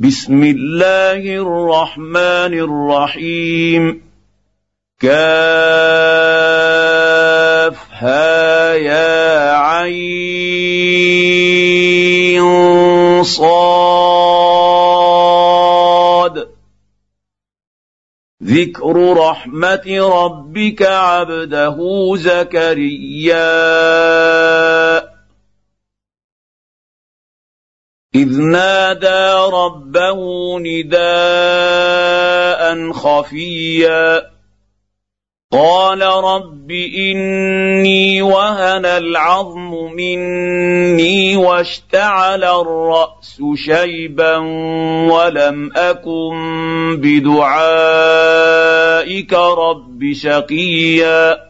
بسم الله الرحمن الرحيم. كافها يا عين صاد. ذكر رحمة ربك عبده زكريا. إذ نادى ربه نداء خفيا. قال رب إني وهن العظم مني واشتعل الرأس شيبا ولم أكن بدعائك رب شقيا.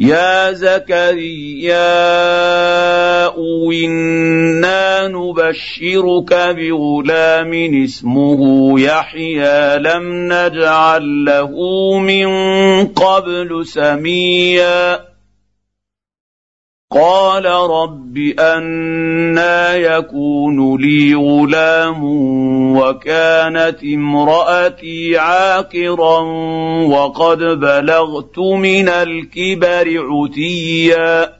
يا زكريا إنا نبشرك بغلام اسمه يحيى لم نجعل له من قبل سميا. قال رب أنا يكون لي غلام وكانت امرأتي عاقرا وقد بلغت من الكبر عتيا.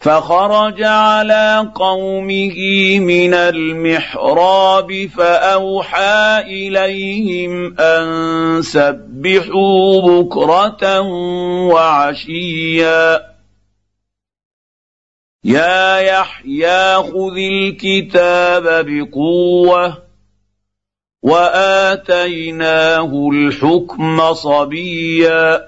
فخرج على قومه من المحراب فأوحى إليهم أن سبحوا بكرة وعشيا. يا يحيى خذ الكتاب بقوة وآتيناه الحكم صبيا.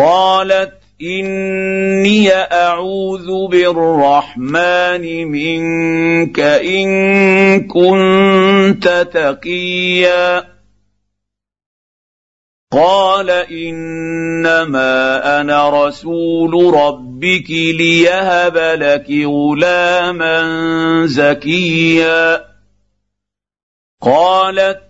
قالت إني أعوذ بالرحمن منك إن كنت تقيا. قال إنما أنا رسول ربك ليهب لك غلاما زكيا. قالت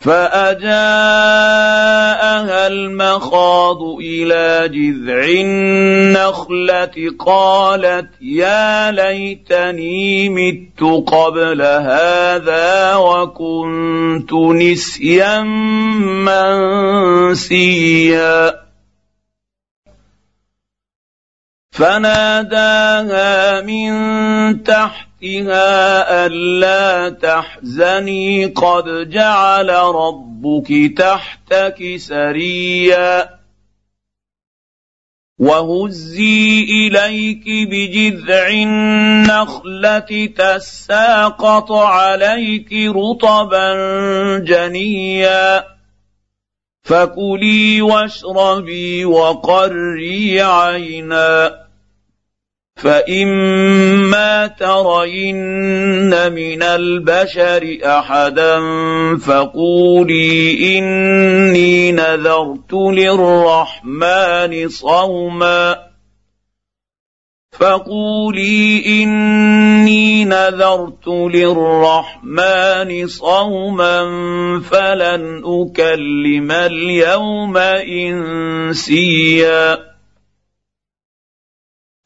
فأجاءها المخاض إلى جذع النخلة قالت يا ليتني مت قبل هذا وكنت نسيا منسيا. فناداها من تحتها ألا تحزني قد جعل ربك تحتك سريا. وهزي إليك بجذع النخلة تساقط عليك رطبا جنيا. فكلي واشربي وقري عينا. فاما ترين من البشر احدا فقولي اني نذرت للرحمن صوما فقولي اني نذرت للرحمن صوما فلن اكلم اليوم انسيا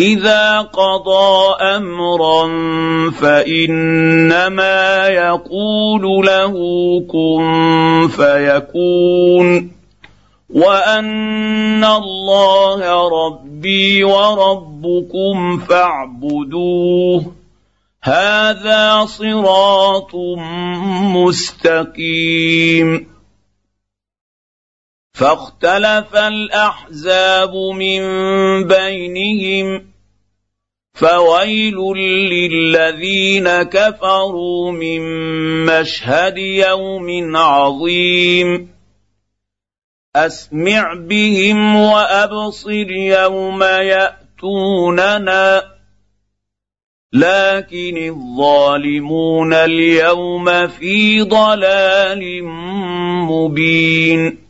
إذا قضى أمرا فإنما يقول له كن فيكون وأن الله ربي وربكم فاعبدوه هذا صراط مستقيم فاختلف الأحزاب من بينهم فويل للذين كفروا من مشهد يوم عظيم اسمع بهم وابصر يوم ياتوننا لكن الظالمون اليوم في ضلال مبين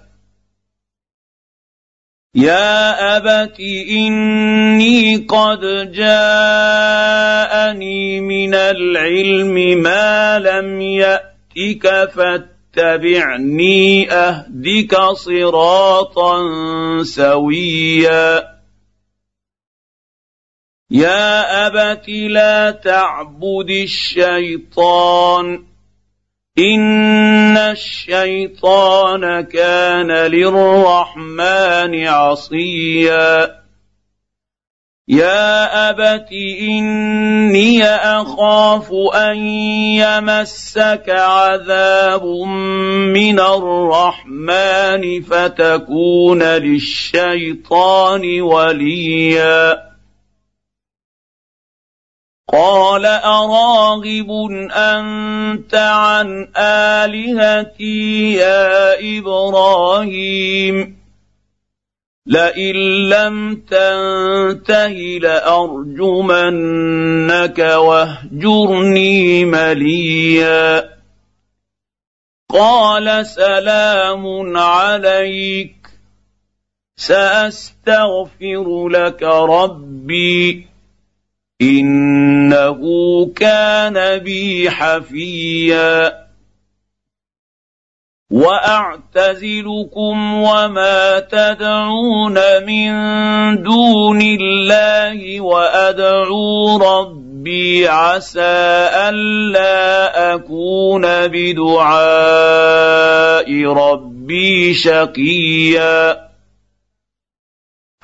يا أبت إني قد جاءني من العلم ما لم يأتك فاتبعني اتبعني أهدك صراطا سويا. يا أبت لا تعبد الشيطان. ان الشيطان كان للرحمن عصيا. يا ابت اني اخاف ان يمسك عذاب من الرحمن فتكون للشيطان وليا. قال أراغب أنت عن آلهتي يا إبراهيم؟ لئن لم تنته لأرجمنك واهجرني مليا. قال سلام عليك سأستغفر لك ربي. إنه كان بي حفيا. وأعتزلكم وما تدعون من دون الله وأدعو ربي عسى ألا أكون بدعاء ربي شقيا.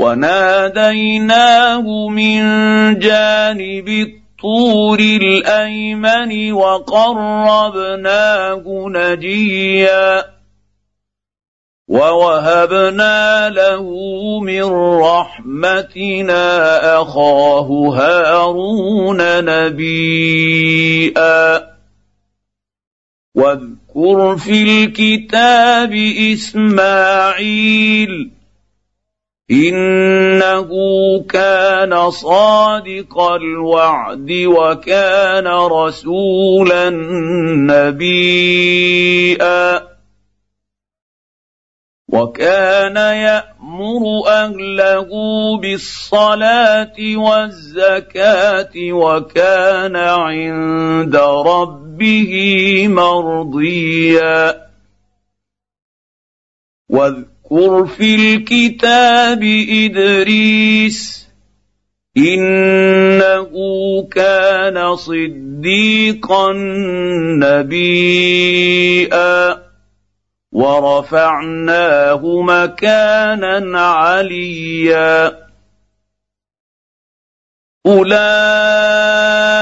وناديناه من جانب الطور الأيمن وقربناه نجيا ووهبنا له من رحمتنا أخاه هارون نبيئا واذكر في الكتاب إسماعيل إنه كان صادق الوعد وكان رسولا نبيئا وكان يأمر أهله بالصلاة والزكاة وكان عند ربه مرضيا. واذكر في الكتاب إدريس إنه كان صديقا نبيئا ورفعناه مكانا عليا. أولئك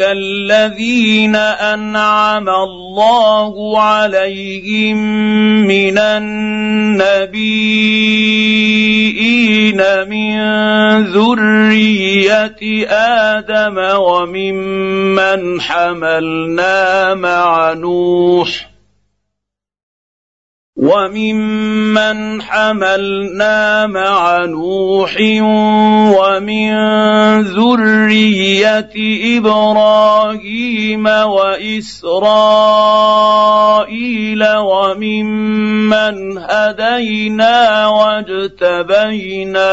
الذين أنعم الله عليهم من النبيين من ذرية آدم وممن حملنا مع نوح وممن حملنا مع نوح ومن ذريه إبراهيم واسرائيل وممن هدينا واجتبينا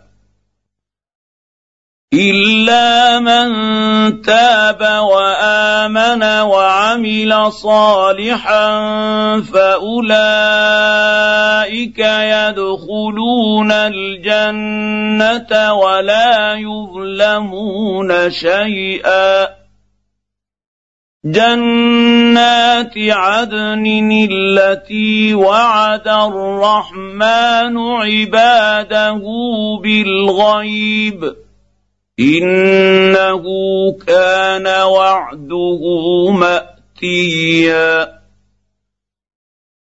الا من تاب وامن وعمل صالحا فاولئك يدخلون الجنه ولا يظلمون شيئا جنات عدن التي وعد الرحمن عباده بالغيب إنه كان وعده مأتيا.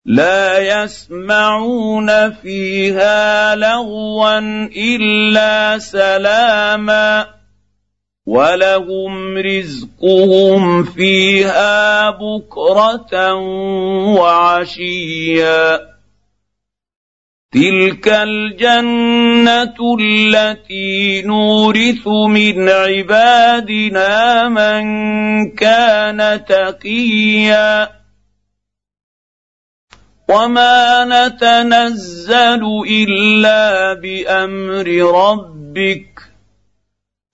لا يسمعون فيها لغوا إلا سلاما. ولهم رزقهم فيها بكرة وعشيا. تلك الجنه التي نورث من عبادنا من كان تقيا وما نتنزل الا بامر ربك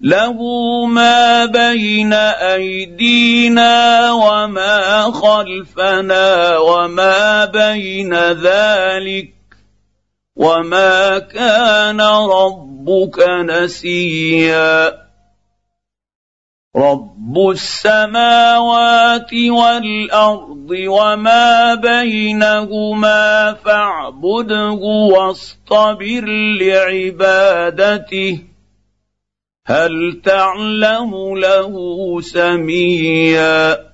له ما بين ايدينا وما خلفنا وما بين ذلك وما كان ربك نسيا رب السماوات والارض وما بينهما فاعبده واصطبر لعبادته هل تعلم له سميا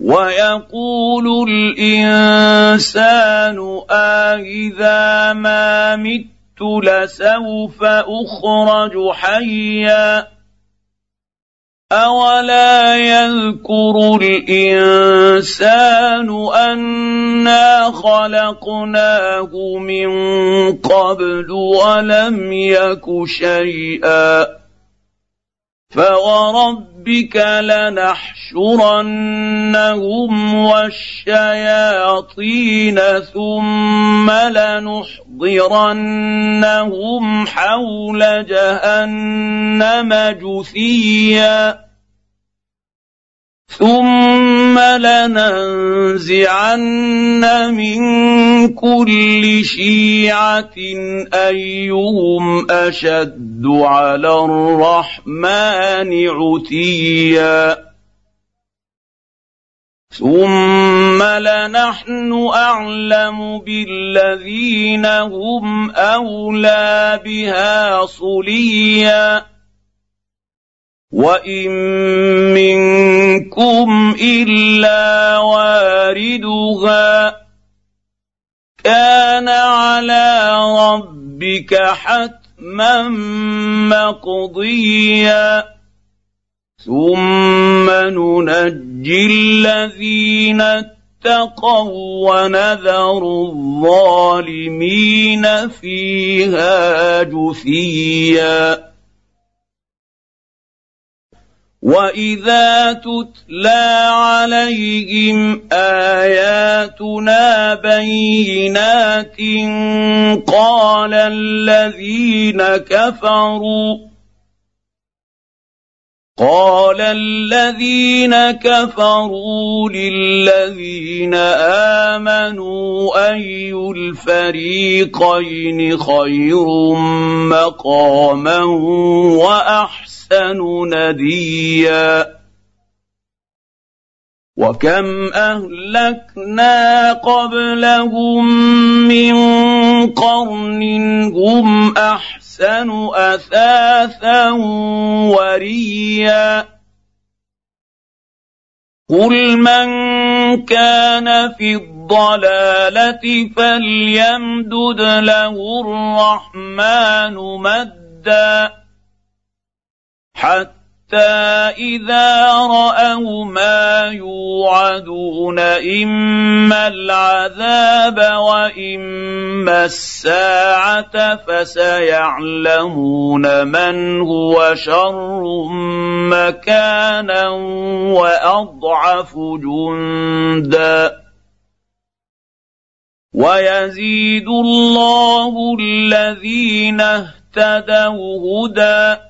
ويقول الإنسان أإذا ما مت لسوف أخرج حيا اولا يذكر الإنسان انا خلقناه من قبل ولم يك شيئا. فوربك لنحشرنهم والشياطين ثم لنحضرنهم حول جهنم جثيا ثم لننزعن من كل شيعه ايهم اشد على الرحمن عتيا ثم لنحن اعلم بالذين هم اولى بها صليا وان منكم الا واردها كان على ربك حتما مقضيا ثم ننجي الذين اتقوا ونذر الظالمين فيها جثيا واذا تتلى عليهم اياتنا بينات قال الذين كفروا قال الذين كفروا للذين امنوا اي الفريقين خير مقاما واحسن احسن نديا وكم اهلكنا قبلهم من قرن هم احسن اثاثا وريا قل من كان في الضلاله فليمدد له الرحمن مدا حتى إذا رأوا ما يوعدون إما العذاب وإما الساعة فسيعلمون من هو شر مكانا وأضعف جندا. ويزيد الله الذين اهتدوا هدى.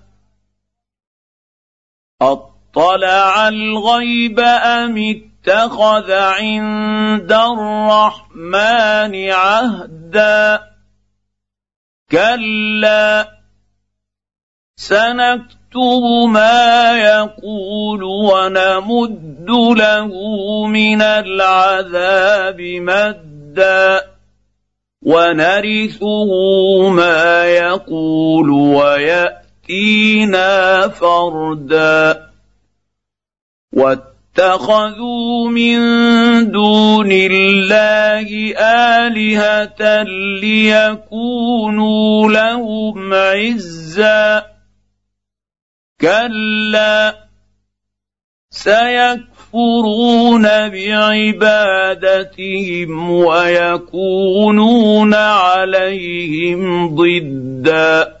أطلع الغيب أم اتخذ عند الرحمن عهدا؟ كلا سنكتب ما يقول ونمد له من العذاب مدا ونرثه ما يقول ويأتي ياتينا فردا واتخذوا من دون الله الهه ليكونوا لهم عزا كلا سيكفرون بعبادتهم ويكونون عليهم ضدا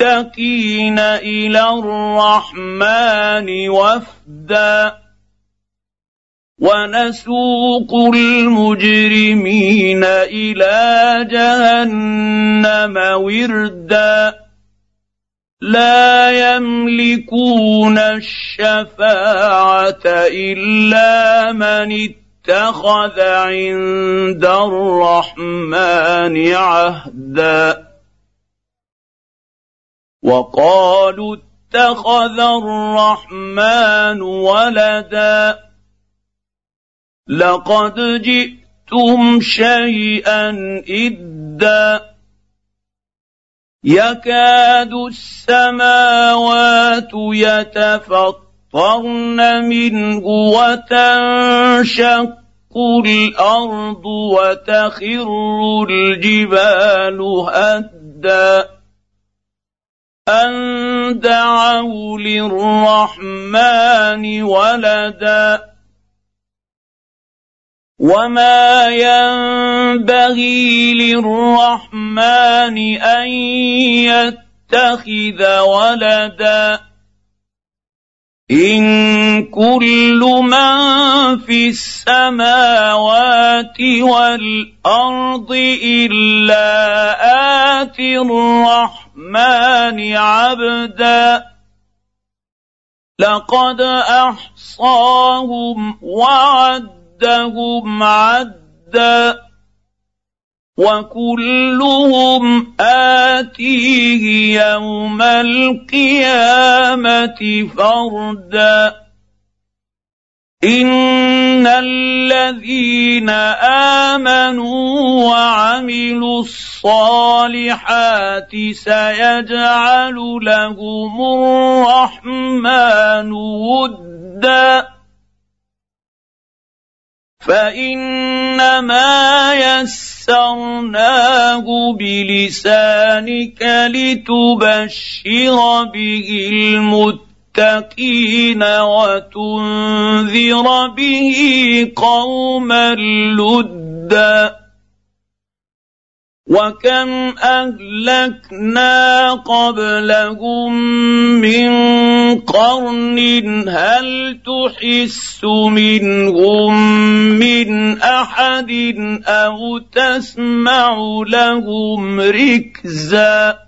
المتقين إلى الرحمن وفدا ونسوق المجرمين إلى جهنم وردا لا يملكون الشفاعة إلا من اتخذ عند الرحمن عهدا وقالوا اتخذ الرحمن ولدا. لقد جئتم شيئا إدا. يكاد السماوات يتفطرن منه وتنشق الأرض وتخر الجبال هدا. ان دعوا للرحمن ولدا وما ينبغي للرحمن ان يتخذ ولدا ان كل من في السماوات والارض الا اتي الرحمن عبدا. لقد أحصاهم وعدهم عدا. وكلهم آتيه يوم القيامة فردا. ان الذين امنوا وعملوا الصالحات سيجعل لهم الرحمن ودا فانما يسرناه بلسانك لتبشر به المتقين وتنذر به قوما لدا وكم أهلكنا قبلهم من قرن هل تحس منهم من أحد أو تسمع لهم ركزا